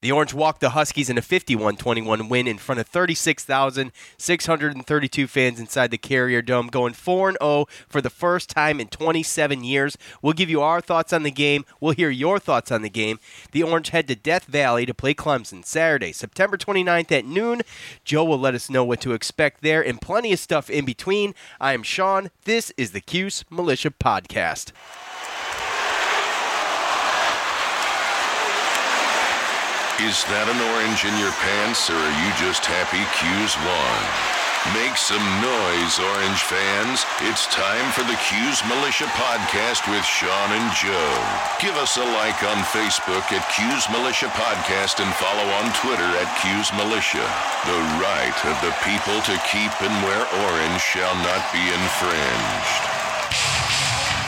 The Orange walked the Huskies in a 51 21 win in front of 36,632 fans inside the Carrier Dome, going 4 0 for the first time in 27 years. We'll give you our thoughts on the game. We'll hear your thoughts on the game. The Orange head to Death Valley to play Clemson Saturday, September 29th at noon. Joe will let us know what to expect there and plenty of stuff in between. I am Sean. This is the Cuse Militia Podcast. Is that an orange in your pants, or are you just happy Cuse won? Make some noise, Orange fans. It's time for the Cuse Militia Podcast with Sean and Joe. Give us a like on Facebook at Cuse Militia Podcast and follow on Twitter at Cuse Militia. The right of the people to keep and wear orange shall not be infringed.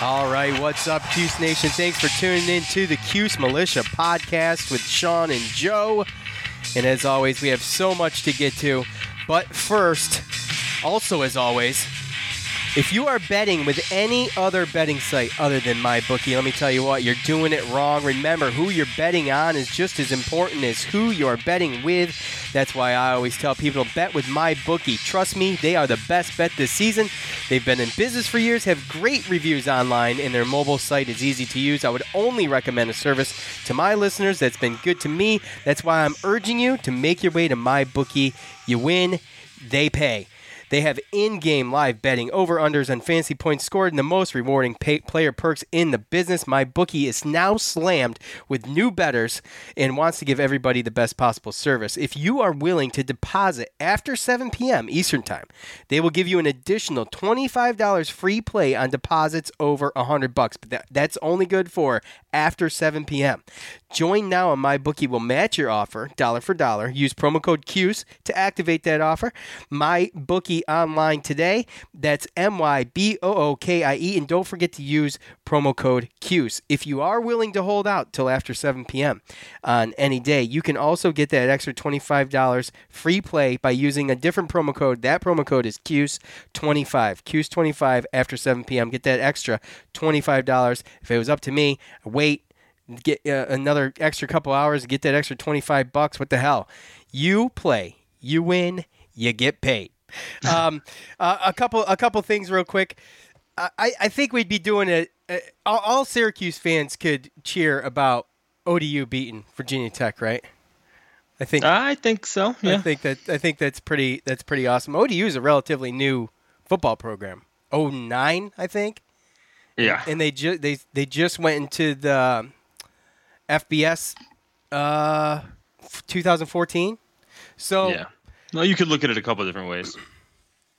All right, what's up, Cuse Nation? Thanks for tuning in to the Cuse Militia podcast with Sean and Joe. And as always, we have so much to get to. But first, also as always, if you are betting with any other betting site other than MyBookie, let me tell you what, you're doing it wrong. Remember, who you're betting on is just as important as who you're betting with. That's why I always tell people to bet with MyBookie. Trust me, they are the best bet this season. They've been in business for years, have great reviews online, and their mobile site is easy to use. I would only recommend a service to my listeners that's been good to me. That's why I'm urging you to make your way to MyBookie. You win, they pay. They have in-game live betting, over/unders, and fantasy points scored, and the most rewarding pay- player perks in the business. MyBookie is now slammed with new betters and wants to give everybody the best possible service. If you are willing to deposit after 7 p.m. Eastern Time, they will give you an additional $25 free play on deposits over 100 bucks. But that, that's only good for after 7 p.m. Join now and MyBookie will match your offer dollar for dollar. Use promo code CUSE to activate that offer. MyBookie online today. That's M Y B O O K I E. And don't forget to use promo code CUSE. If you are willing to hold out till after 7 p.m. on any day, you can also get that extra $25 free play by using a different promo code. That promo code is CUSE25. CUSE25 after 7 p.m. Get that extra $25. If it was up to me, wait get uh, another extra couple hours, get that extra 25 bucks. What the hell? You play, you win, you get paid. Um, uh, a couple, a couple things real quick. I, I think we'd be doing it. Uh, all, all Syracuse fans could cheer about ODU beating Virginia Tech, right? I think. I think so. Yeah. I think that. I think that's pretty. That's pretty awesome. ODU is a relatively new football program. Oh nine, I think. Yeah. And they just they they just went into the FBS uh 2014. So yeah. Well, you could look at it a couple of different ways.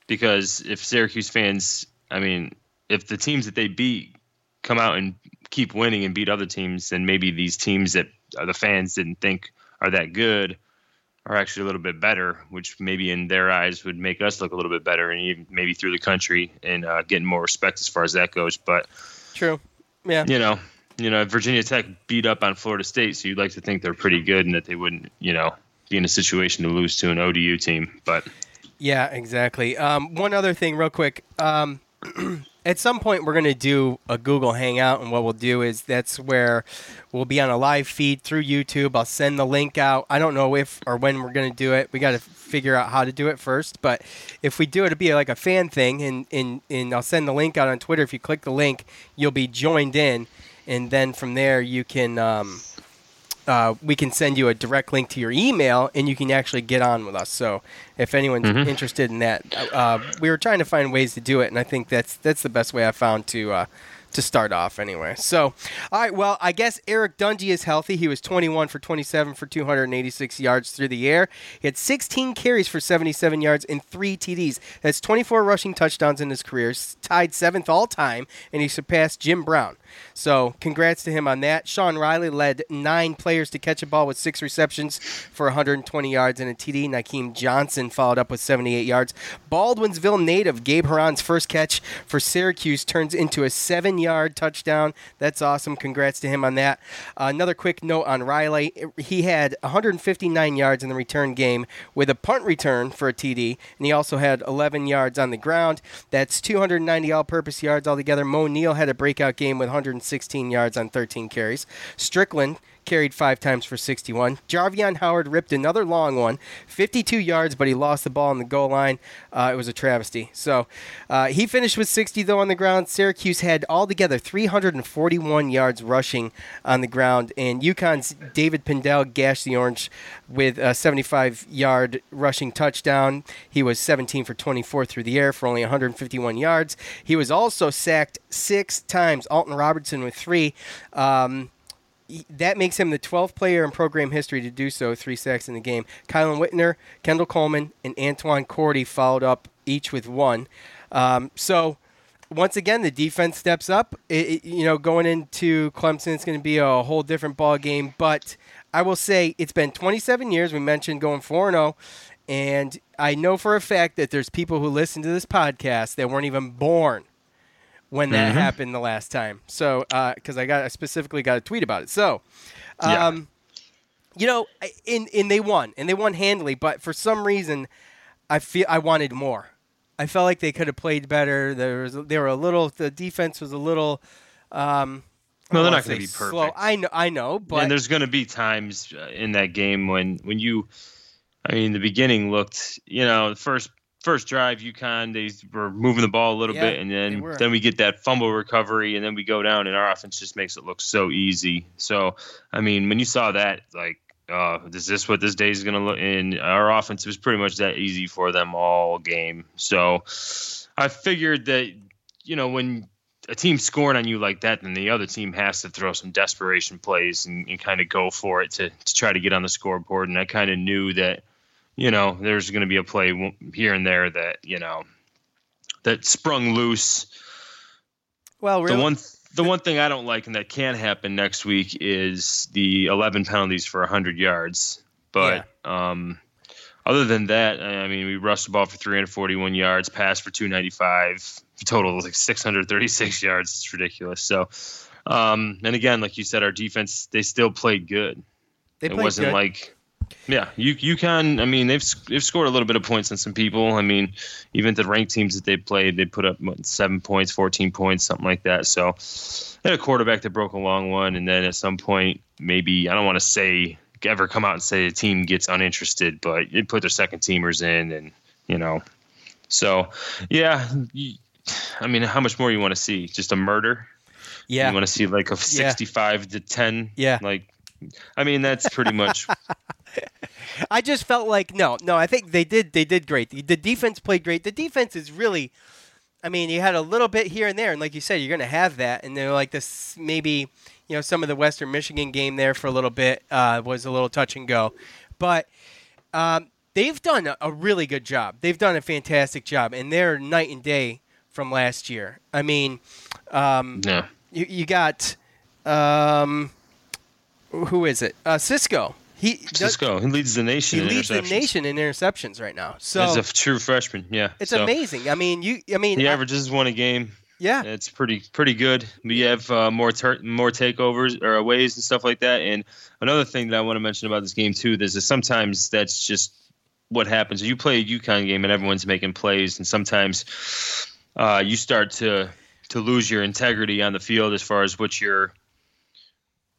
Because if Syracuse fans, I mean, if the teams that they beat come out and keep winning and beat other teams, then maybe these teams that the fans didn't think are that good are actually a little bit better, which maybe in their eyes would make us look a little bit better and even maybe through the country and uh, getting more respect as far as that goes. But true, yeah, you know, you know, Virginia Tech beat up on Florida State, so you'd like to think they're pretty good and that they wouldn't, you know, be in a situation to lose to an ODU team. But yeah, exactly. Um, one other thing, real quick. Um, at some point, we're going to do a Google Hangout, and what we'll do is that's where we'll be on a live feed through YouTube. I'll send the link out. I don't know if or when we're going to do it. We got to figure out how to do it first. But if we do it, it'll be like a fan thing, and, and, and I'll send the link out on Twitter. If you click the link, you'll be joined in and then from there you can um, uh, we can send you a direct link to your email and you can actually get on with us. So if anyone's Mhm. interested in that uh, we were trying to find ways to do it and i think that's that's the best way i found to uh, to start off anyway. So all right well i guess Eric Dungey is healthy. He was 21 for 27 for 286 yards through the air. He had 16 carries for 77 yards and three td's that's 24 rushing touchdowns in his career tied seventh all time and he surpassed jim brown So congrats to him on that. Sean Riley led nine players to catch a ball with six receptions for 120 yards and a TD. Nykeem Johnson followed up with 78 yards. Baldwinsville native Gabe Horan's first catch for Syracuse turns into a seven-yard touchdown. That's awesome. Congrats to him on that. Uh, another quick note on Riley: he had 159 yards in the return game with a punt return for a TD, and he also had 11 yards on the ground. That's 290 all-purpose yards altogether. Moe Neal had a breakout game with 116 yards on 13 carries. Strickland carried five times for 61. Jarveon Howard ripped another long one, 52 yards, but he lost the ball on the goal line. Uh, it was a travesty. So uh, he finished with 60, though, on the ground. Syracuse had altogether 341 yards rushing on the ground, and UConn's David Pindell gashed the Orange with a 75 yard rushing touchdown. He was 17 for 24 through the air for only 151 yards. He was also sacked six times. Alton Robinson with three. Um, that makes him the 12th player in program history to do so, three sacks in the game. Kielan Whitner, Kendall Coleman, and Antoine Cordy followed up each with one. Um, so once again, the defense steps up. It, it, you know, going into Clemson, it's going to be a whole different ball game. But I will say it's been 27 years. We mentioned going 4 0. And I know for a fact that there's people who listen to this podcast that weren't even born when that mm-hmm. happened the last time. So, because uh, I got I specifically got a tweet about it. So, um, yeah. you know, in in they won and they won handily, but for some reason, I feel I wanted more. I felt like they could have played better. There was they were a little the defense was a little. Um, no, they're not going to be perfect. Slow. I know, I know, but and there's going to be times uh, in that game when when you, I mean, the beginning looked, you know, the first first drive, UConn they were moving the ball a little yeah, bit, and then then we get that fumble recovery, and then we go down, and our offense just makes it look so easy. So, I mean, when you saw that, like, uh, is this what this day is going to look? And our offense was pretty much that easy for them all game. So, I figured that you know when a team scoring on you like that, then the other team has to throw some desperation plays and, and kind of go for it to, to try to get on the scoreboard. And I kind of knew that you know, there's going to be a play here and there that you know that sprung loose. Well, really? the one the one thing I don't like and that can happen next week is the 11 penalties for 100 yards. But yeah. um, other than that, I mean, we rushed the ball for 341 yards, passed for 295, total like 636 yards. It's ridiculous. So, um, and again, like you said, our defense they still played good. They played good. it wasn't good. like yeah, you you can. I mean, they've they've scored a little bit of points on some people. I mean, even the ranked teams that they played, they put up what, seven points, fourteen points, something like that. So, they had a quarterback that broke a long one, and then at some point, maybe I don't want to say ever come out and say the team gets uninterested, but they put their second teamers in, and you know, so yeah. You, I mean, how much more you want to see? Just a murder? Yeah. You want to see like a sixty-five yeah. to ten? Yeah. Like, I mean, that's pretty much I just felt like no, no. I think they did. They did great. The, the defense played great. The defense is really. I mean, you had a little bit here and there, and like you said, you're going to have that. And they're like this, maybe you know, some of the Western Michigan game there for a little bit uh, was a little touch and go, but um, they've done a, a really good job. They've done a fantastic job, and they're night and day from last year. I mean, um, yeah. you, you got um, who is it? Uh, Cisco he Cisco. He leads the nation. He leads the nation in interceptions right now. So as a true freshman, yeah, it's so, amazing. I mean, you. I mean, he averages one a game. Yeah, it's pretty pretty good. We have uh, more ter- more takeovers or aways and stuff like that. And another thing that I want to mention about this game too is that sometimes that's just what happens. You play a UConn game and everyone's making plays, and sometimes uh, you start to to lose your integrity on the field as far as what you're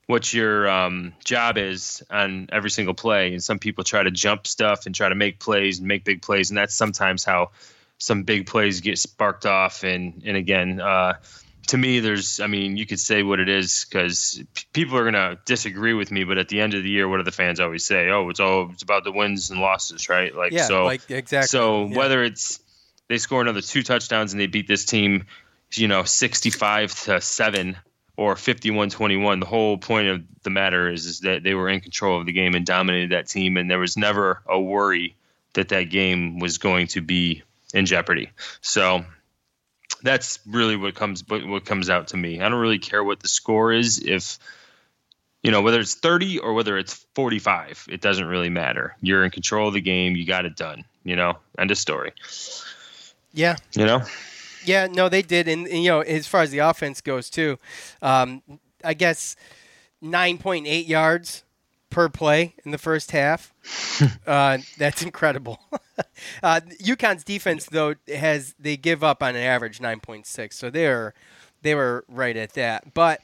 what your um, job is on every single play. And some people try to jump stuff and try to make plays and make big plays, and that's sometimes how some big plays get sparked off. And and again, uh, to me, there's I mean, you could say what it is because p- people are gonna disagree with me, but at the end of the year, what do the fans always say? Oh, it's all it's about the wins and losses, right? Like yeah, so, like exactly. So yeah. whether it's they score another two touchdowns and they beat this team, you know, 65 to seven or 51-21 the whole point of the matter is, is that they were in control of the game and dominated that team and there was never a worry that that game was going to be in jeopardy. So That's really what comes what, what comes out to me. I don't really care what the score is. If you know whether it's 30 or whether it's 45 it doesn't really matter. You're in control of the game. You got it done you know? End of story. Yeah, you know yeah, no, they did, and, and, you know, as far as the offense goes too, um, I guess nine point eight yards per play in the first half. uh, that's incredible. uh, UConn's defense though has they give up on an average nine point six, so they're they were right at that, but.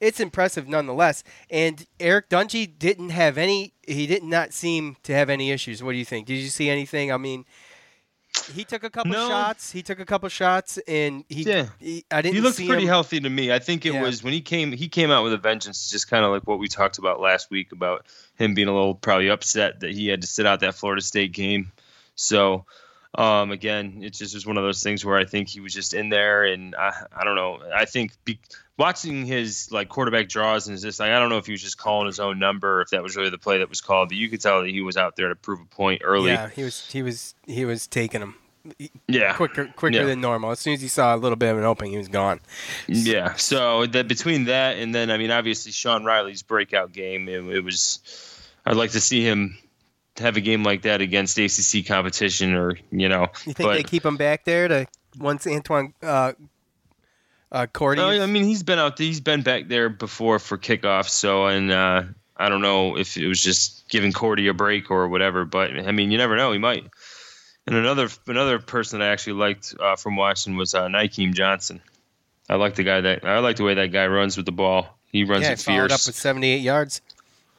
It's impressive nonetheless, and Eric Dungey didn't have any. He did not seem to have any issues. What do you think? Did you see anything? I mean, he took a couple No. shots. He took a couple shots, and he. Yeah. he I didn't. he looked pretty him. healthy to me. I think it Yeah. was when he came he came out with a vengeance, just kind of like what we talked about last week about him being a little probably upset that he had to sit out that Florida State game. So um, again, it just was one of those things where I think he was just in there, and I, I don't know. I think be, watching his like quarterback draws and just like I don't know if he was just calling his own number, if that was really the play that was called, but you could tell that he was out there to prove a point early. Yeah, he was. He was. He was taking him Yeah. quicker, quicker Yeah. than normal. As soon as he saw a little bit of an opening, he was gone. Yeah. So that between that and then, I mean, obviously Sean Riley's breakout game, it, it was. I'd like to see him have a game like that against ACC competition, or you know. You think but, they keep him back there to once Antoine uh, uh, Cordy? I mean he's been out. He's been back there before for kickoffs. So and uh, I don't know if it was just giving Cordy a break or whatever. But I mean, you never know. He might. And another another person that I actually liked uh, from Washington was uh, Nykeem Johnson. I like the guy that I like the way that guy runs with the ball. He runs yeah, it followed fierce. up with 78 yards.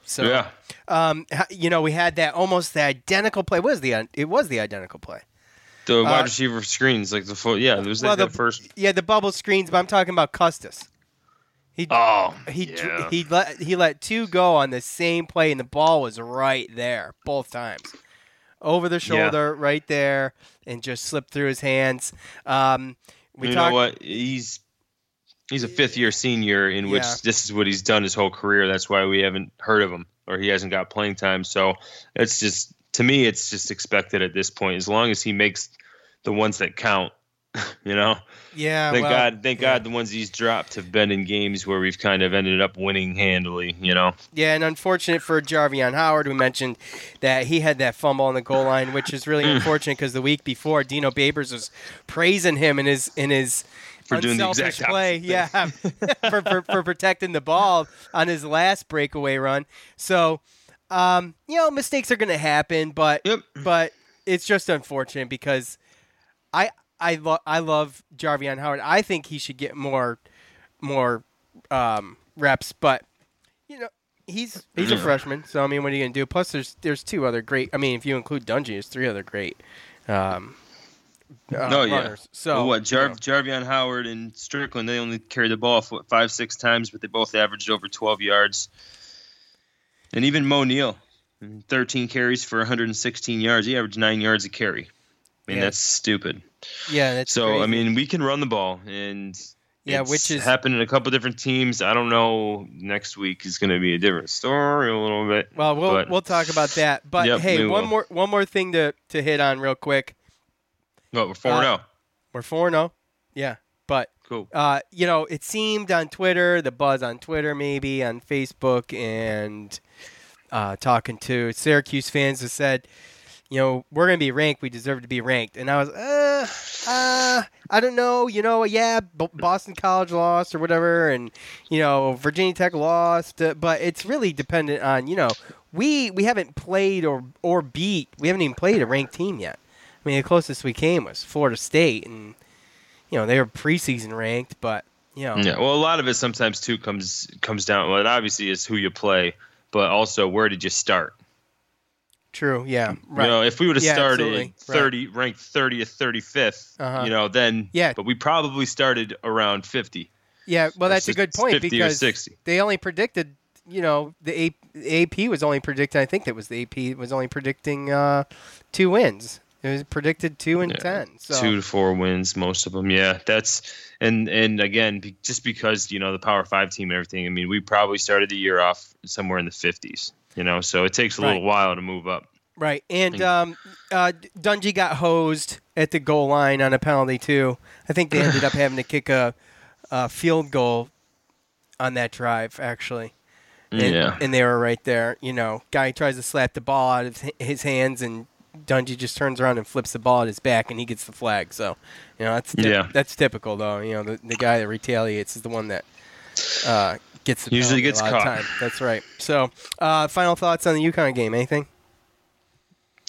So, yeah. um, you know, we had that almost the identical play. What was the it was the identical play? The wide Uh, receiver screens, like the full, yeah, it was well, like the first. Yeah, the bubble screens, but I'm talking about Custis. He Oh, he yeah. he let he let two go on the same play, and the ball was right there both times, over the Yeah. shoulder, right there, and just slipped through his hands. Um, we you talked. know what? He's he's a fifth year senior, in which Yeah. this is what he's done his whole career. That's why we haven't heard of him, or he hasn't got playing time. So it's just to me, it's just expected at this point. As long as he makes the ones that count, you know. Yeah, Thank well, God, thank yeah. God, the ones he's dropped have been in games where we've kind of ended up winning handily. You know. Yeah, and unfortunate for Jarveon Howard, we mentioned that he had that fumble on the goal line, which is really unfortunate because the week before, Dino Babers was praising him in his in his For doing the exact play, yeah, for, for for protecting the ball on his last breakaway run. So, um, you know, mistakes are going to happen, but Yep. but it's just unfortunate because I I love I love Jarveon Howard. I think he should get more more um, reps, but you know he's he's a freshman, so I mean, what are you gonna do? Plus, there's there's two other great. I mean, if you include Dungey, there's three other great um, uh, Oh, yeah. So Well, what Jar- you know, Jarveon Howard and Strickland they only carried the ball what, five six times, but they both averaged over 12 yards. And even Moe Neal, 13 carries for 116 yards. He averaged nine yards a carry. I mean Yeah. that's stupid. yeah, that's So I mean we can run the ball and. Yeah, it's which is- happened in a couple different teams. I don't know. Next week is going to be a different story a little bit. Well, we'll but- we'll talk about that. But Yep, hey, one will. more one more thing to to hit on real quick. Well, we're four uh, zero. We're four zero. Yeah, but Cool. uh, you know, it seemed on Twitter, the buzz on Twitter, maybe on Facebook, and uh, talking to Syracuse fans that said, you know, we're going to be ranked. We deserve to be ranked. And I was, uh, uh, I don't know. You know, yeah, B- Boston College lost or whatever, and you know, Virginia Tech lost, uh, but it's really dependent on you know, we we haven't played or or beat. We haven't even played a ranked team yet. I mean, the closest we came was Florida State, and you know they were preseason ranked, but you know, Yeah, well, a lot of it sometimes too comes comes down. Well, it obviously is who you play, but also where did you start? true, yeah, right. You know, if we would have Yeah, started absolutely. Right. thirty, ranked thirtieth, thirty fifth, Uh-huh. you know, then Yeah. but we probably started around fifty. Yeah, well, that's a good point 50 or because 60. they only predicted, you know, the AP was only predicting. I think that was the AP was only predicting uh, two wins. It was predicted two and Yeah, ten. So Two to four wins, most of them. Yeah, that's and and again, just because you know the Power Five team and everything. I mean, we probably started the year off somewhere in the fifties. You know, so it takes a Right. little while to move up. Right, and um, uh, Dungey got hosed at the goal line on a penalty too. I think they ended up having to kick a, a field goal on that drive, actually. And, Yeah. and they were right there. You know, guy tries to slap the ball out of his hands, and Dungey just turns around and flips the ball at his back, and he gets the flag. So, you know, that's Yeah. that's typical though. You know, the, the guy that retaliates is the one that uh, gets the Usually gets caught. time. That's right. So, uh, final thoughts on the UConn game? Anything?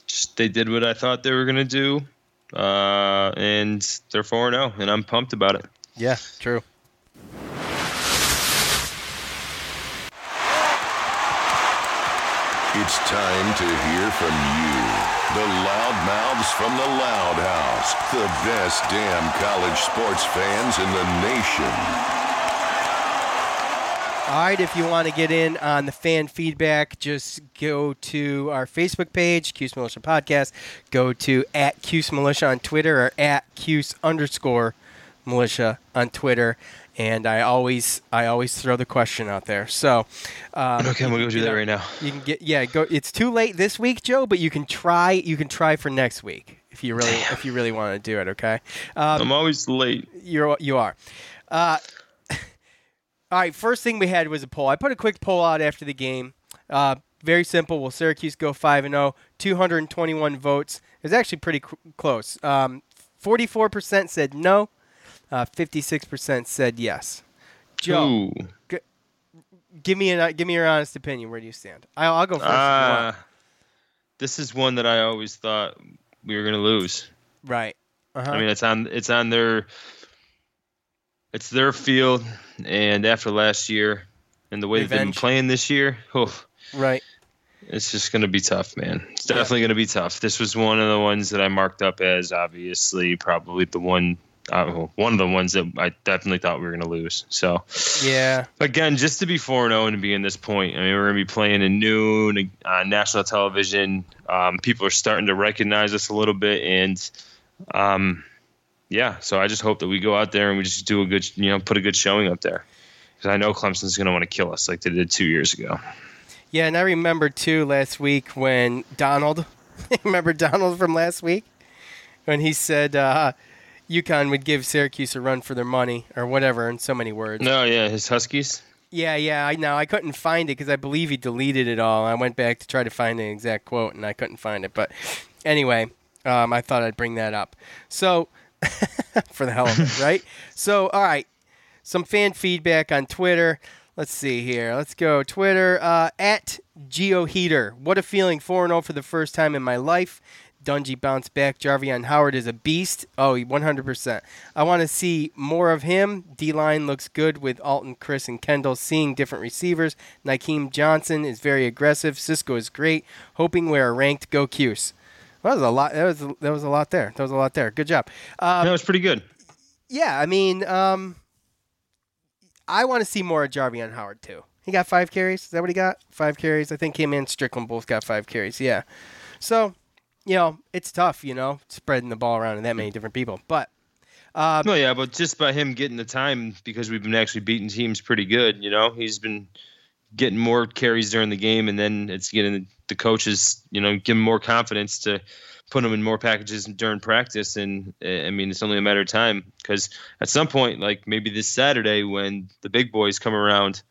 Just- they did what I thought they were gonna do, uh, and they're four zero, and I'm pumped about it. Yeah, true. It's time to hear from you, the loudmouths from the Loud House, the best damn college sports fans in the nation. All right, if you want to get in on the fan feedback, just go to our Facebook page, Cuse Militia Podcast. Go to at Cuse Militia on Twitter or at Cuse underscore Militia on Twitter. And I always, I always throw the question out there. So, um, Okay, we'll go do that know, right now. You can get, yeah, go. It's too late this week, Joe, but you can try. You can try for next week if you really, if you really want to do it. Okay. Um, I'm always late. you're you are. Uh, all right. First thing we had was a poll. I put a quick poll out after the game. Uh, very simple. Will Syracuse go five and 0? 221 votes. It was actually pretty close. Um, 44% said no. Uh, 56% said yes. Joe, Ooh. give me an give me your honest opinion. Where do you stand? I'll, I'll go first. Uh, this is one that I always thought we were gonna lose. Right. Uh-huh. I mean, it's on it's on their it's their field, and after last year and the way that they've been playing this year, oh, right. it's just gonna be tough, man. It's definitely gonna be tough. This was one of the ones that I marked up as obviously probably the one. Uh, one of the ones that I definitely thought we were going to lose. So, Yeah. again, just to be 4 0 and to be in this point, I mean, we're going to be playing in noon on national television. Um, people are starting to recognize us a little bit. And, um, yeah, so I just hope that we go out there and we just do a good, you know, put a good showing up there. Because I know Clemson's going to want to kill us like they did two years ago. Yeah, and I remember too last week when Donald, remember Donald from last week, when he said uh, UConn would give Syracuse a run for their money or whatever in so many words. No, yeah, his Huskies. Yeah, yeah, I know. I couldn't find it because I believe he deleted it all. I went back to try to find the exact quote and I couldn't find it. But anyway, um, I thought I'd bring that up. So, for the hell of it, right? So, all right, some fan feedback on Twitter. Let's see here. Let's go Twitter uh, at GeoHeater. What a feeling, four zero for the first time in my life. Dungey bounced back. Jarveon Howard is a beast. Oh, 100%. I want to see more of him. D line looks good with Alton, Chris, and Kendall seeing different receivers. Nykeem Johnson is very aggressive. Cisco is great. Hoping we're ranked. Go Cuse. That was a lot. That was that was a lot there. That was a lot there. Good job. Um, that was pretty good. yeah, I mean, um, I want to see more of Jarveon Howard too. He got five carries. Is that what he got? Five carries. I think him and Strickland both got five carries. Yeah. So, you know, it's tough. You know, spreading the ball around to that many different people. But um, No, yeah, but just by him getting the time because we've been actually beating teams pretty good, you know, he's been getting more carries during the game, and then it's getting the coaches, you know, give him more confidence to put him in more packages during practice. And uh, I mean, it's only a matter of time because at some point, like maybe this Saturday when the big boys come around,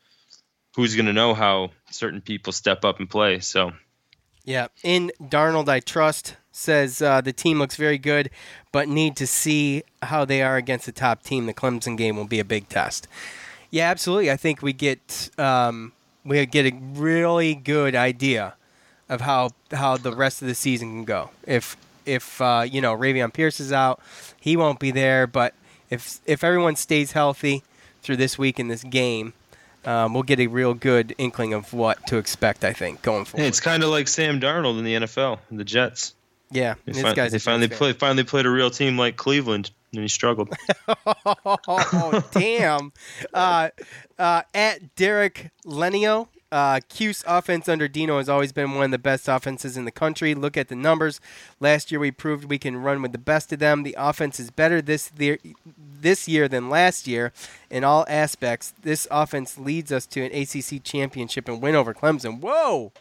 who's going to know how certain people step up and play? So Yeah, in Darnold, I trust says uh, the team looks very good, but need to see how they are against the top team. The Clemson game will be a big test. Yeah, absolutely. I think we get um, we get a really good idea of how how the rest of the season can go. If if uh, you know Ravian Pierce is out, he won't be there. But if if everyone stays healthy through this week in this game. Um, we'll get a real good inkling of what to expect. I think going forward. hey, it's kind of like Sam Darnold in the NFL, the Jets. Yeah, They, this fin- guy's they finally played finally played a real team like Cleveland, and he struggled. Oh damn! Uh, uh, at Derek Lenio, uh, offense under Dino has always been one of the best offenses in the country. Look at the numbers. Last year we proved we can run with the best of them. The offense is better this year, this year than last year in all aspects. This offense leads us to an ACC championship and win over Clemson. Whoa!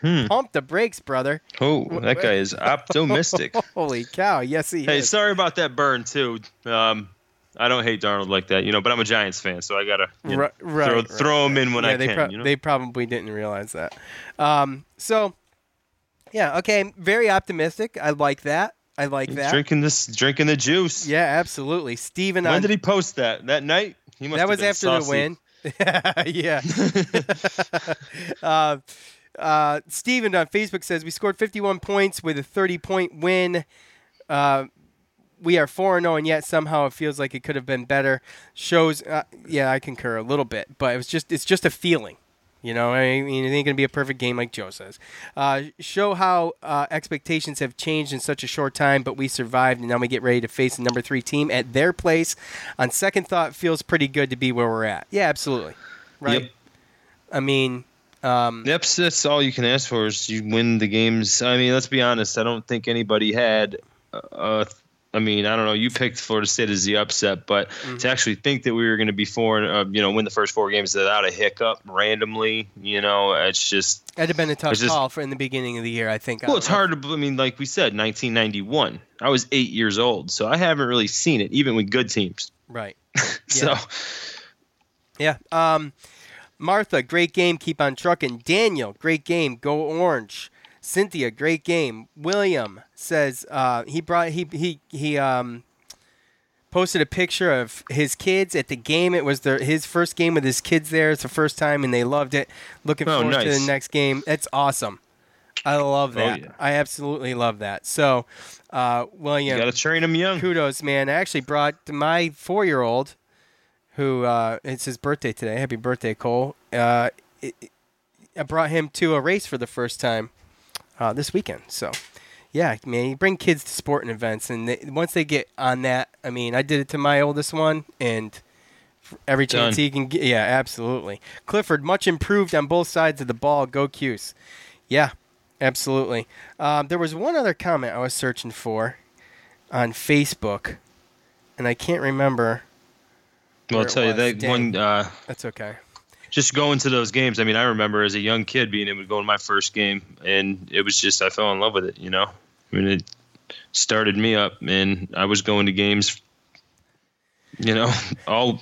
Pump the brakes, brother. Oh, that guy is optimistic. Holy cow! Yes, he hey, is. sorry about that burn too. Um, I don't hate Darnold like that, you know, but I'm a Giants fan, so I gotta you know, Right, right, throw, right, throw him in when yeah, I they can. pro- you know? they probably didn't realize that. Um, so, yeah, okay, very optimistic. I like that. I like that. drinking this, drinking the juice. Yeah, absolutely. Steven When on did he post that? That night? He must that was after saucy. the win. yeah. uh, uh, Steven on Facebook says we scored 51 points with a 30 point win. Uh, we are 4 0, and yet somehow it feels like it could have been better. Shows, uh, yeah, I concur a little bit, but it was just it's just a feeling. You know, I mean, it ain't going to be a perfect game like Joe says. Uh, show how uh, expectations have changed in such a short time, but we survived, and now we get ready to face the number three team at their place. On second thought, feels pretty good to be where we're at. Yeah, absolutely. Right. Yep. I mean, um, Yep, that's all you can ask for is you win the games. I mean, let's be honest. I don't think anybody had. Uh, I mean, I don't know. You picked Florida State as the upset, but Mm-hmm. to actually think that we were going to be four, uh, you know, win the first four games without a hiccup randomly, you know, it's just. that'd have been a tough just- call for in the beginning of the year. I think. Well, don't it's know. hard to. I mean, like we said, 1991. I was eight years old, so I haven't really seen it, even with good teams. Right. So, Yeah. Um, Martha, great game. Keep on trucking. Daniel, great game. Go orange. Cynthia, great game. William says uh, he brought he he he um posted a picture of his kids at the game. It was their his first game with his kids there. It's the first time, and they loved it. Looking Oh, forward to the next game. That's awesome. I love Oh, that. yeah. I absolutely love that. So, uh, William, you got to train them young. kudos, man. I actually brought my four year old, who uh, it's his birthday today. Happy birthday, Cole. Uh, it, it- I brought him to a race for the first time uh, this weekend. So, yeah, man, you bring kids to sporting events, and they, once they get on that, I mean, I did it to my oldest one, and every chance Done. he can get, yeah, absolutely. Clifford, much improved on both sides of the ball. Go Cuse. Yeah, absolutely. Um, there was one other comment I was searching for on Facebook, and I can't remember. Well, I'll tell you that Dang. one. Uh, That's okay. Just going to those games. I mean, I remember as a young kid being able to go to my first game, and it was just I fell in love with it. You know, I mean, it started me up, and I was going to games. You know, all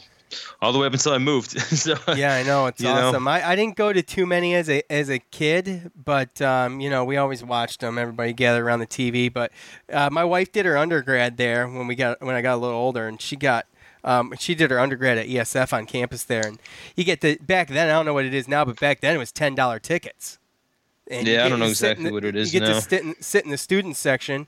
all the way up until I moved. so Yeah, I know it's You know? awesome. I, I didn't go to too many as a as a kid, but um, you know we always watched them. Everybody gathered around the TV. But uh, my wife did her undergrad there when we got when I got a little older, and she got um, she did her undergrad at ESF on campus there, and you get the back then. I don't know what it is now, but back then it was ten dollar tickets. And Yeah, I don't know exactly the- what it is now. You get now. to sit in, sit in the student section,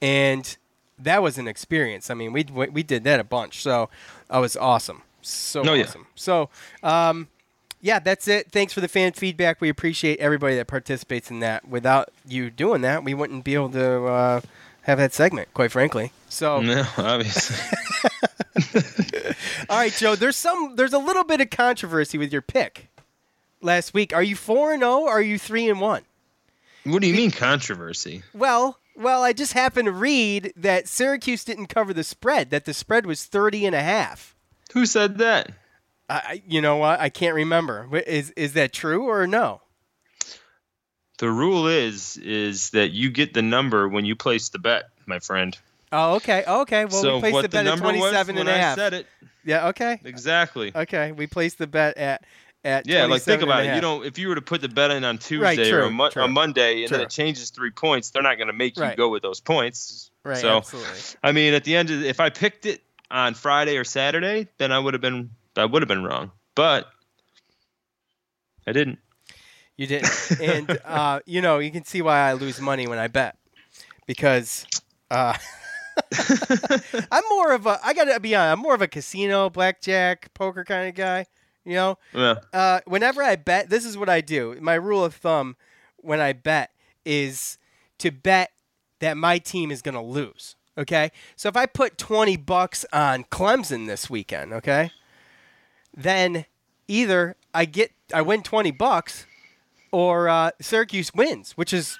and that was an experience. I mean, we we did that a bunch, so that was awesome. So Oh, yeah. awesome. So, um, yeah, that's it. Thanks for the fan feedback. We appreciate everybody that participates in that. Without you doing that, we wouldn't be able to uh, have that segment, quite frankly. So, no, obviously. all right, Joe. There's some. There's a little bit of controversy with your pick last week. Are you four and zero? Or are you three and one? what do you mean controversy? Well, well, I just happened to read that Syracuse didn't cover the spread. That the spread was 30 and a half. Who said that? I, I- you know what? I can't remember. Is is that true or no? The rule is is that you get the number when you place the bet, my friend. Oh, okay. Okay. Well, so we placed the the bet at number was 27 when and a I half. said it Yeah. Okay. exactly. Okay. We placed the bet at at Yeah, like think about it. You know, if you were to put the bet in on Tuesday Right, or true, a, Mo- true. a Monday and then it changes three points, they're not going to make you Right. go with those points. Right. So, absolutely. I mean, at the end, of, if I picked it on Friday or Saturday, then I would have been I would have been wrong. But I didn't. You didn't. and uh, you know, you can see why I lose money when I bet because uh, I'm more of a. I gotta be honest. I'm more of a casino, blackjack, poker kind of guy. You know, Yeah. uh, whenever I bet, this is what I do. My rule of thumb when I bet is to bet that my team is going to lose. Okay, so if I put twenty bucks on Clemson this weekend, okay, then either I get I win twenty bucks, or uh, Syracuse wins, which is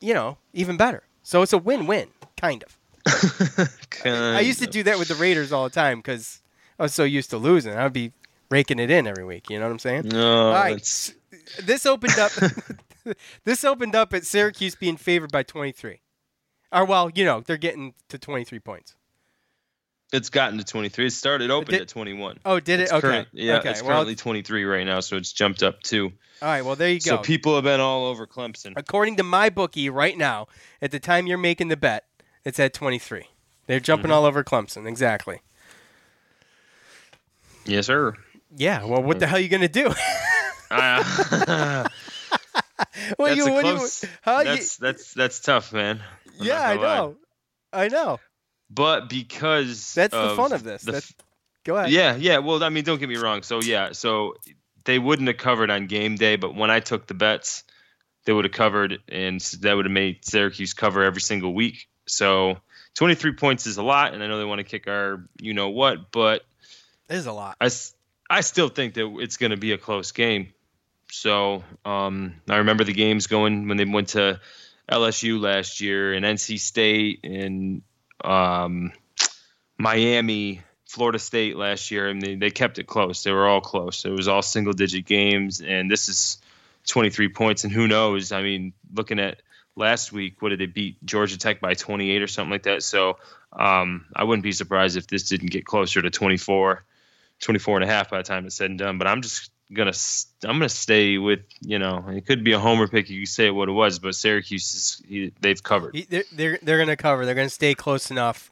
you know even better. So it's a win-win, kind of. I used to do that with the Raiders all the time because I was so used to losing. I'd be raking it in every week. You know what I'm saying? No, All right. it's This opened up. this opened up at Syracuse being favored by 23. Or well, you know, they're getting to 23 points. It's gotten to 23. It started open Did- at 21. Oh, did it? It's okay. current- yeah, okay. it's well, currently 23 right now, so it's jumped up too. all right. Well, there you go. So people have been all over Clemson. According to MyBookie right now, at the time you're making the bet, it's at 23. They're jumping Mm-hmm. all over Clemson. Exactly. Yes, sir. Yeah. Well, what the hell are you gonna do? Uh, what that's you, what close. you, how you, that's that's that's tough, man. I'm yeah, I know. I know. But because That's the fun of this. the That's, go ahead. Yeah, yeah. Well, I mean, don't get me wrong. So yeah, so they wouldn't have covered on game day, but when I took the bets, they would have covered, and that would have made Syracuse cover every single week. So 23 points is a lot, and I know they want to kick our you know what, but There's a lot. I, I still think that it's going to be a close game. So um, I remember the games going when they went to LSU last year and NC State and um, Miami, Florida State last year, and they, they kept it close. They were all close. It was all single digit games, and this is 23 points. And who knows? I mean, looking at last week, what did they beat Georgia Tech by 28 or something like that? So um, I wouldn't be surprised if this didn't get closer to 24. 24 and a half by the time it's said and done. But I'm just gonna I'm gonna stay with you know it could be a homer pick. You say what it was, but Syracuse is he, they've covered. He- They're, they're, they're to cover. They're to stay close enough.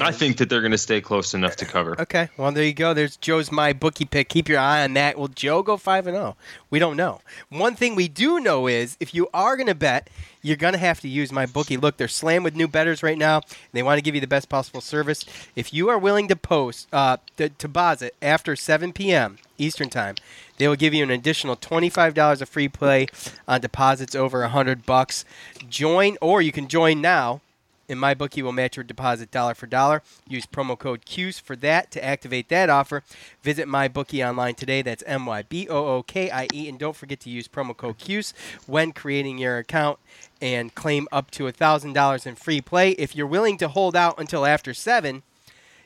I think that they're gonna stay close enough to cover. Okay, well there you go. There's Joe's MyBookie pick. Keep your eye on that. Will Joe go five and zero? We don't know. One thing we do know is if you are going to bet, you're going to have to use MyBookie. Look, they're slammed with new betters right now. And they want to give you the best possible service. If you are willing to post uh, to, to deposit after 7 p.m. Eastern time, they will give you an additional $25 of free play on deposits over 100 bucks. Join, or you can join now and MyBookie will match your deposit dollar for dollar. Use promo code CUSE for that to activate that offer. Visit MyBookie online today. That's M Y B O O K I E. And don't forget to use promo code CUSE when creating your account and claim up to $1,000 in free play. If you're willing to hold out until after 7,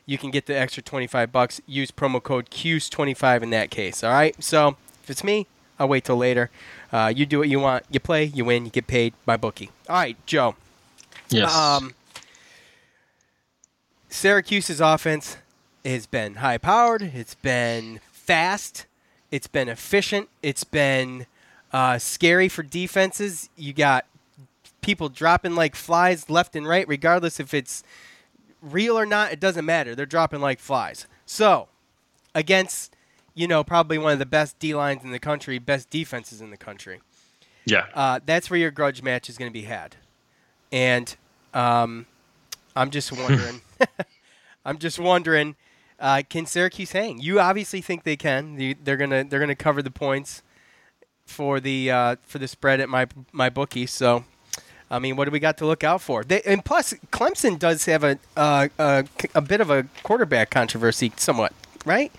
you can get the extra 25 bucks. Use promo code CUSE25 in that case. All right? So if it's me, I'll wait till later. Uh, you do what you want. You play, you win, you get paid by bookie. All right, Joe. Yes. Um, Syracuse's offense has been high powered. It's been fast. It's been efficient. It's been uh, scary for defenses. You got people dropping like flies left and right, regardless if it's real or not. It doesn't matter. They're dropping like flies. So, against, you know, probably one of the best D lines in the country, best defenses in the country yeah. uh, that's where your grudge match is going to be had. And um, I'm just wondering. I'm just wondering, uh, can Syracuse hang? You obviously think they can. They're gonna they're gonna cover the points for the uh, for the spread at my MyBookie. So. I mean, what do we got to look out for? They, and plus, Clemson does have a, uh, a a bit of a quarterback controversy, somewhat, right?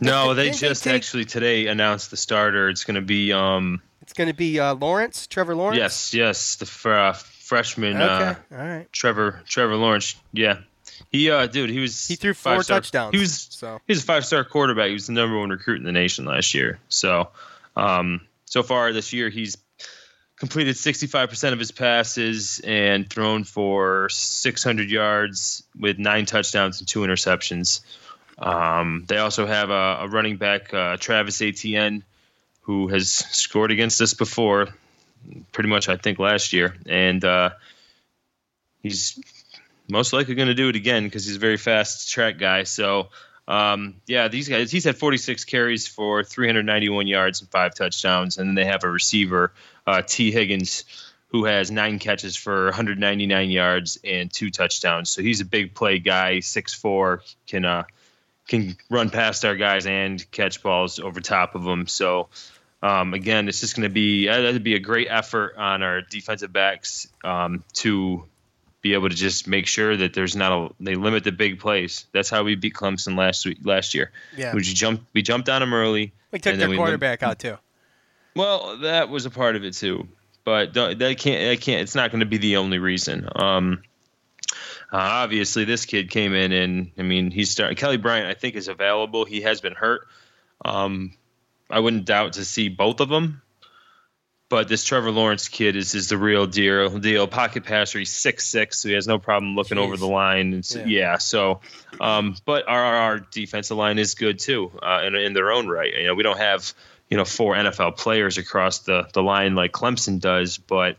no, they didn't they just take- actually today announced the starter. It's gonna be um It's going to be uh, Lawrence, Trevor Lawrence. yes yes the fr- uh, freshman Okay. uh, All right. Trevor Trevor Lawrence. Yeah. He uh dude, he was He threw four five-star- touchdowns. He was so. he was a five star quarterback. He was the number one recruit in the nation last year. So, um, so far this year, he's completed 65% of his passes and thrown for 600 yards with nine touchdowns and two interceptions. Um, they also have a, a running back, uh, Travis Etienne, who has scored against us before, pretty much, I think, last year. And uh, he's most likely going to do it again because he's a very fast track guy. So, um, yeah, these guys, he's had 46 carries for 391 yards and five touchdowns. And then they have a receiver, uh, Tee Higgins, who has nine catches for 199 yards and two touchdowns. So he's a big play guy, 6'4, can, uh, can run past our guys and catch balls over top of them. So, um, again, it's just going to be that'd be a great effort on our defensive backs um, to be able to just make sure that there's not a they limit the big plays. That's how we beat Clemson last week last year. Yeah. We jumped we jumped on them early. We took their we lim- quarterback out too. well, that was a part of it too, but that can't that can't. It's not going to be the only reason. Um, uh, obviously, this kid came in and I mean he's start Kelly Bryant. I think is available. He has been hurt. Um, I wouldn't doubt to see both of them. but this Trevor Lawrence kid is is the real deal. Deal pocket passer. He's six six, so he has no problem looking Jeez. over the line. So, Yeah. yeah. so, um, but our our defensive line is good too, uh, in in their own right. You know, we don't have you know four NFL players across the the line like Clemson does, but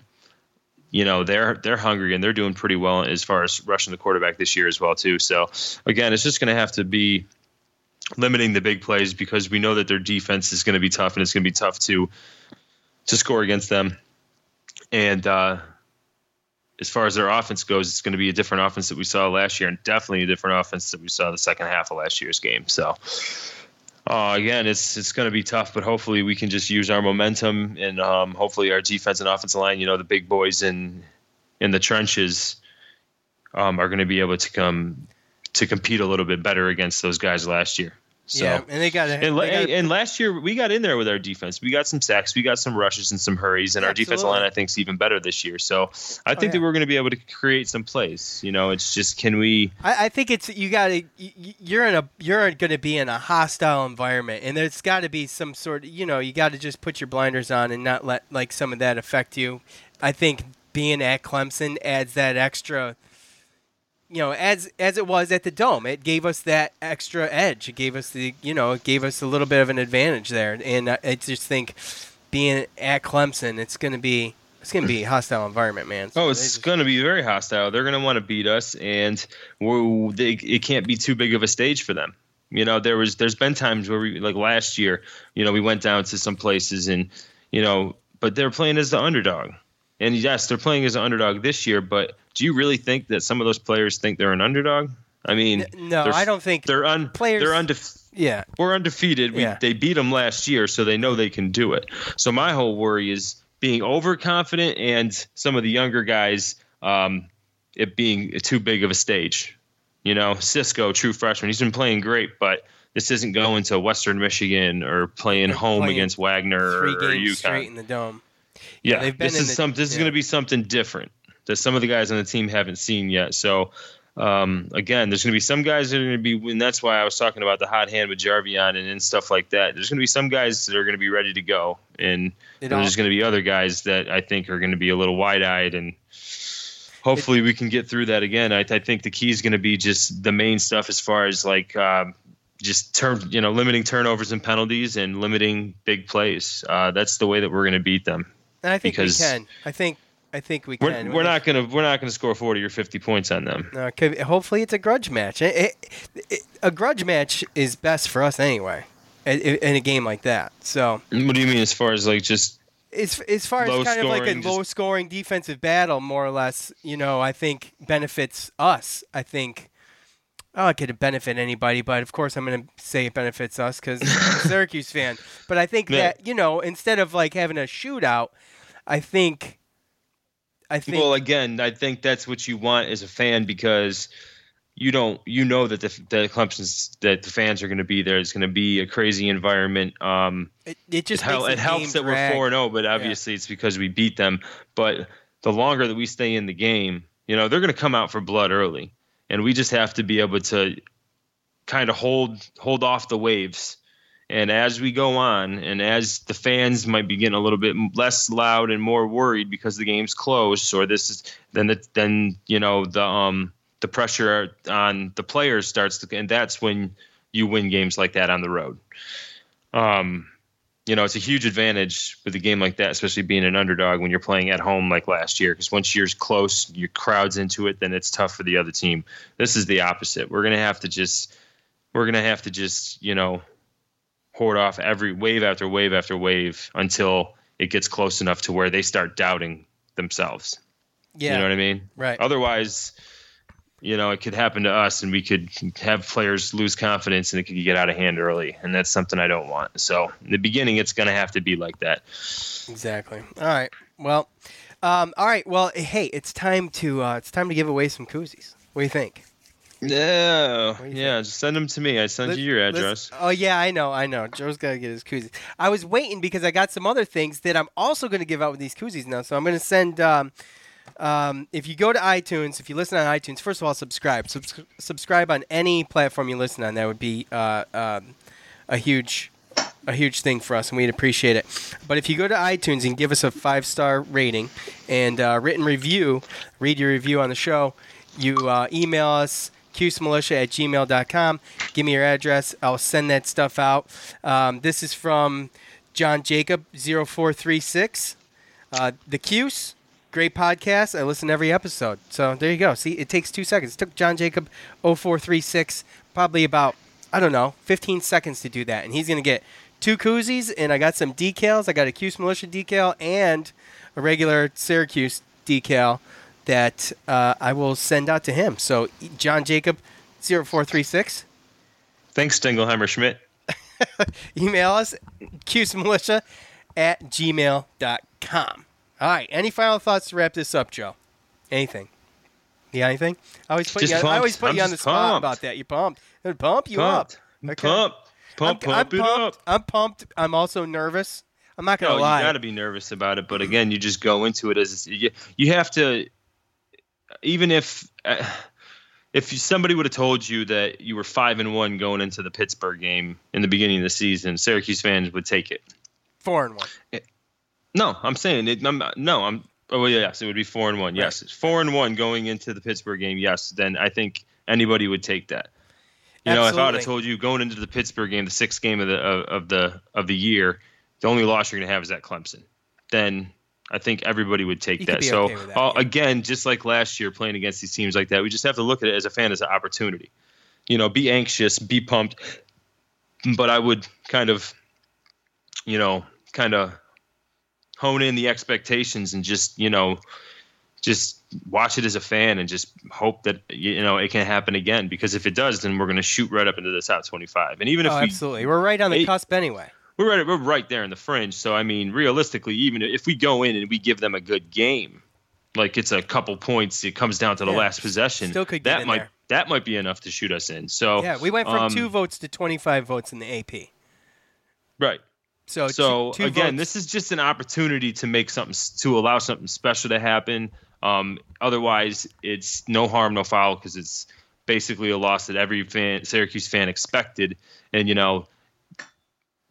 you know they're they're hungry and they're doing pretty well as far as rushing the quarterback this year as well too. So again, it's just going to have to be limiting the big plays because we know that their defense is going to be tough and it's going to be tough to to score against them. And uh, as far as their offense goes, it's going to be a different offense that we saw last year, and definitely a different offense that we saw the second half of last year's game. So. Uh, again, it's it's going to be tough, but hopefully we can just use our momentum and um, hopefully our defense and offensive line, you know, the big boys in in the trenches, um, are going to be able to come to compete a little bit better against those guys last year. So. yeah, and they got. And, la- and last year we got in there with our defense. We got some sacks, we got some rushes and some hurries, and our defensive Absolutely. line I think is even better this year. So I think oh, yeah. that we're going to be able to create some plays. You know, it's just can we? I, I think it's you got to you're in a you're going to be in a hostile environment, and there's got to be some sort of you know you got to just put your blinders on and not let like some of that affect you. I think being at Clemson adds that extra. You know, as as it was at the dome, it gave us that extra edge. It gave us the you know it gave us a little bit of an advantage there, and I, I just think being at Clemson, it's going to be it's going to be a hostile environment, man. So Oh, it's just- going to be very hostile. They're going to want to beat us, and we're, they, it can't be too big of a stage for them. You know, there was there's been times where we like last year. You know, we went down to some places, and you know, but they're playing as the underdog. And yes, they're playing as an underdog this year. But do you really think that some of those players think they're an underdog? I mean, no, I don't think they're un players- they're undefe- yeah. we're undefeated. We, Yeah. They beat them last year, so they know they can do it. So my whole worry is being overconfident and some of the younger guys, um, it being too big of a stage. You know, Cisco, true freshman, he's been playing great, but this isn't going to Western Michigan or playing They're home playing against Wagner three or games UConn. straight in the dome. Yeah, they've been this is the- some. This is going to be something different that some of the guys on the team haven't seen yet. So, um, again, there's going to be some guys that are going to be, and that's why I was talking about the hot hand with Jarveon and, and stuff like that. There's going to be some guys that are going to be ready to go, and there's going to be other guys that I think are going to be a little wide-eyed and. Hopefully we can get through that again. I, I think the key is going to be just the main stuff as far as like um, just turn, you know, limiting turnovers and penalties and limiting big plays. Uh, that's the way that we're going to beat them. And I think because- we can. I think I think we We're, can. we're not gonna we're not gonna score forty or fifty points on them. No, it could be- hopefully, it's a grudge match. It, it, it, a grudge match is best for us anyway, in, in a game like that. So, What do you mean as far as like just as as far as kind of like a just- low scoring defensive battle, more or less, you know, I think benefits us. I think. Oh, it could benefit anybody, but of course I'm going to say it benefits us because I'm a Syracuse fan. But I think Yeah. that you know, instead of like having a shootout, I think, I think well again? I think that's what you want as a fan because you don't you know that the that Clemson's that the fans are going to be there. It's going to be a crazy environment. Um, it, it just it, hel- it helps that we're drag. four and zero, but obviously it's because we beat them. But the longer that we stay in the game, you know they're going to come out for blood early, and we just have to be able to kind of hold hold off the waves. And as we go on, and as the fans might be getting a little bit less loud and more worried because the game's close, or this is then the, then you know the um the pressure on the players starts to, and that's when you win games like that on the road. Um, you know, it's a huge advantage with a game like that, especially being an underdog when you're playing at home like last year. Because once you're close, your crowd's into it, then it's tough for the other team. This is the opposite. We're gonna have to just, we're gonna have to just, you know, hoard off every wave after wave after wave until it gets close enough to where they start doubting themselves. Yeah, You know what I mean? right. Otherwise, you know, it could happen to us and we could have players lose confidence and it could get out of hand early. And that's something I don't want. So in the beginning, it's going to have to be like that. Exactly. All right. Well, um, all right. Well, hey, it's time to uh, it's time to give away some koozies. What do you think? Yeah. do Yeah. Just send them to me. I sent you your address. Oh yeah, I know, I know. Joe's got to get his koozies. I was waiting because I got some other things that I'm also going to give out with these koozies now. So I'm going to send. Um, um, if you go to iTunes, if you listen on iTunes, first of all, subscribe. Subs- subscribe on any platform you listen on. That would be uh, um, a huge a huge thing for us, and we'd appreciate it. But if you go to iTunes and give us a five star rating and uh, written review, read your review on the show, you uh, email us. CuseMilitia at gmail.com. Give me your address. I'll send that stuff out. Um, this is from John Jacob 0436. Uh, the Cuse, great podcast. I listen every episode. So there you go. See, it takes two seconds. It took John Jacob 0436 probably about, I don't know, 15 seconds to do that. And he's going to get two koozies, and I got some decals. I got a Cuse Militia decal and a regular Syracuse decal that uh, I will send out to him. So John Jacob 0436. Thanks, Stingleheimer Schmidt. Email us, Militia at gmail.com. All right. Any final thoughts to wrap this up, Joe? Anything? Yeah, anything? I always put Just you. On, I always put I'm you on the spot pumped. about that. You pumped? It pump you Pumped. up. Okay. Pump. Pump, I'm, pump I'm it pumped. up. I'm pumped. I'm also nervous. I'm not gonna No, lie. you got to be nervous about it, but again, you just go into it as you, you have to. Even if uh, if somebody would have told you that you were five and one going into the Pittsburgh game in the beginning of the season, Syracuse fans would take it. Four and one. No, I'm saying it. I'm, no, I'm. Oh well, yes, it would be four and one. Yes, it's four and one going into the Pittsburgh game. Yes, then I think anybody would take that. You know, if I would Absolutely. have told you going into the Pittsburgh game, the sixth game of the of, of the of the year, the only loss you're going to have is at Clemson, then I think everybody would take You that. So okay that, uh, yeah. again, just like last year, playing against these teams like that, we just have to look at it as a fan as an opportunity. You know, be anxious, be pumped, but I would kind of, you know, kind of hone in the expectations and just you know just watch it as a fan and just hope that you know it can happen again because if it does then we're going to shoot right up into the top 25 and even if Oh, we absolutely. We're right on the Eight- cusp anyway. We're right we're right there in the fringe so i mean realistically even if we go in and we give them a good game like it's a couple points it comes down to the Yeah, last possession still could get that in might there. that might be enough to shoot us in so Yeah, we went from um, two votes to 25 votes in the AP. right So, so two, two again, votes. this is just an opportunity to make something to allow something special to happen. Um, otherwise, it's no harm, no foul because it's basically a loss that every fan, Syracuse fan expected. And you know,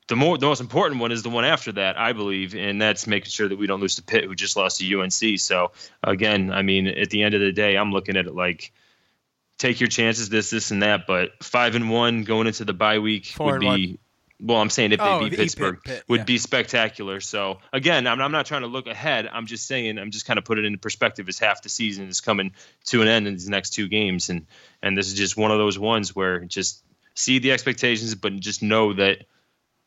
the more the most important one is the one after that, I believe, and that's making sure that we don't lose to Pitt, who just lost to UNC. So again, I mean, at the end of the day, I'm looking at it like. Take your chances, this, this, and that. But five and one going into the bye week Four would be well. I'm saying if they Oh, they beat Pittsburgh, Pitt, would yeah. be spectacular. So again, I'm, I'm not trying to look ahead. I'm just saying I'm just kind of put it into perspective as half the season is coming to an end in these next two games, and and this is just one of those ones where just see the expectations, but just know that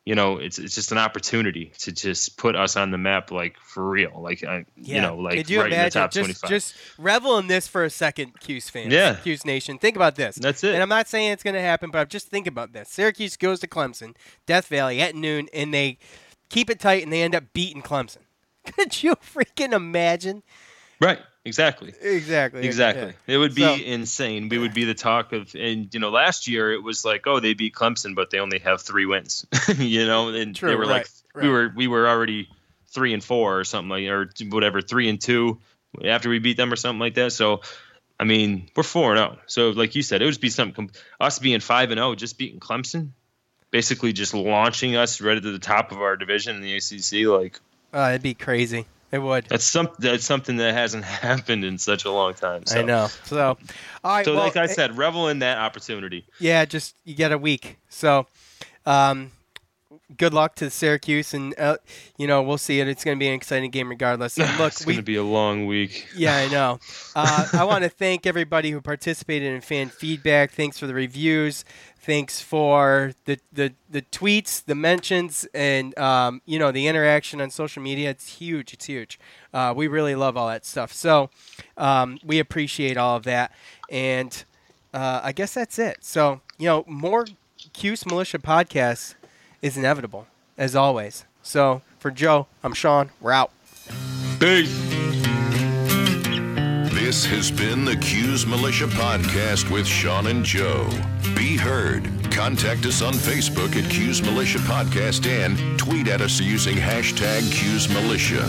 you know it's it's just an opportunity to just put us on the map like for real, like I, Yeah. you know like Could you right in the top just, 25. just revel in this for a second, Cuse fans. Yeah. Cuse Nation. Think about this. That's it. And I'm not saying it's going to happen, but just think about this. Syracuse goes to Clemson, Death Valley at noon, and they keep it tight, and they end up beating Clemson. Could you freaking imagine? right, exactly. Exactly. Exactly. Yeah. It would be So- insane. We would be the talk of, and you know, last year it was like, oh, they beat Clemson, but they only have three wins. you know, and True, they were like, right, we were we were already three and four or something like, or whatever, three and two after we beat them or something like that. So, I mean, we're four and zero. So, like you said, it would just be something. Us being five and zero, just beating Clemson, basically just launching us right at the top of our division in the ACC. Like Oh, it'd be crazy. It would. that's some that's something that hasn't happened in such a long time. So. I know. So, all right. So, well, like I eh, said, revel in that opportunity. Yeah, just you get a week. So, um, good luck to Syracuse, and uh, you know we'll see it. It's going to be an exciting game regardless. And look, it's going to be a long week. yeah, I know. Uh, I want to thank everybody who participated in fan feedback. Thanks for the reviews. Thanks for the, the, the tweets, the mentions, and um, you know the interaction on social media. It's huge. It's huge. Uh, we really love all that stuff. So um, we appreciate all of that. And uh, I guess that's it. So you know more Cuse Militia podcasts is inevitable as always. So for Joe, I'm Sean. We're out. Peace. This has been the Cuse Militia Podcast with Sean and Joe. Be heard. Contact us on Facebook at Cuse Militia Podcast and tweet at us using hashtag Cuse Militia.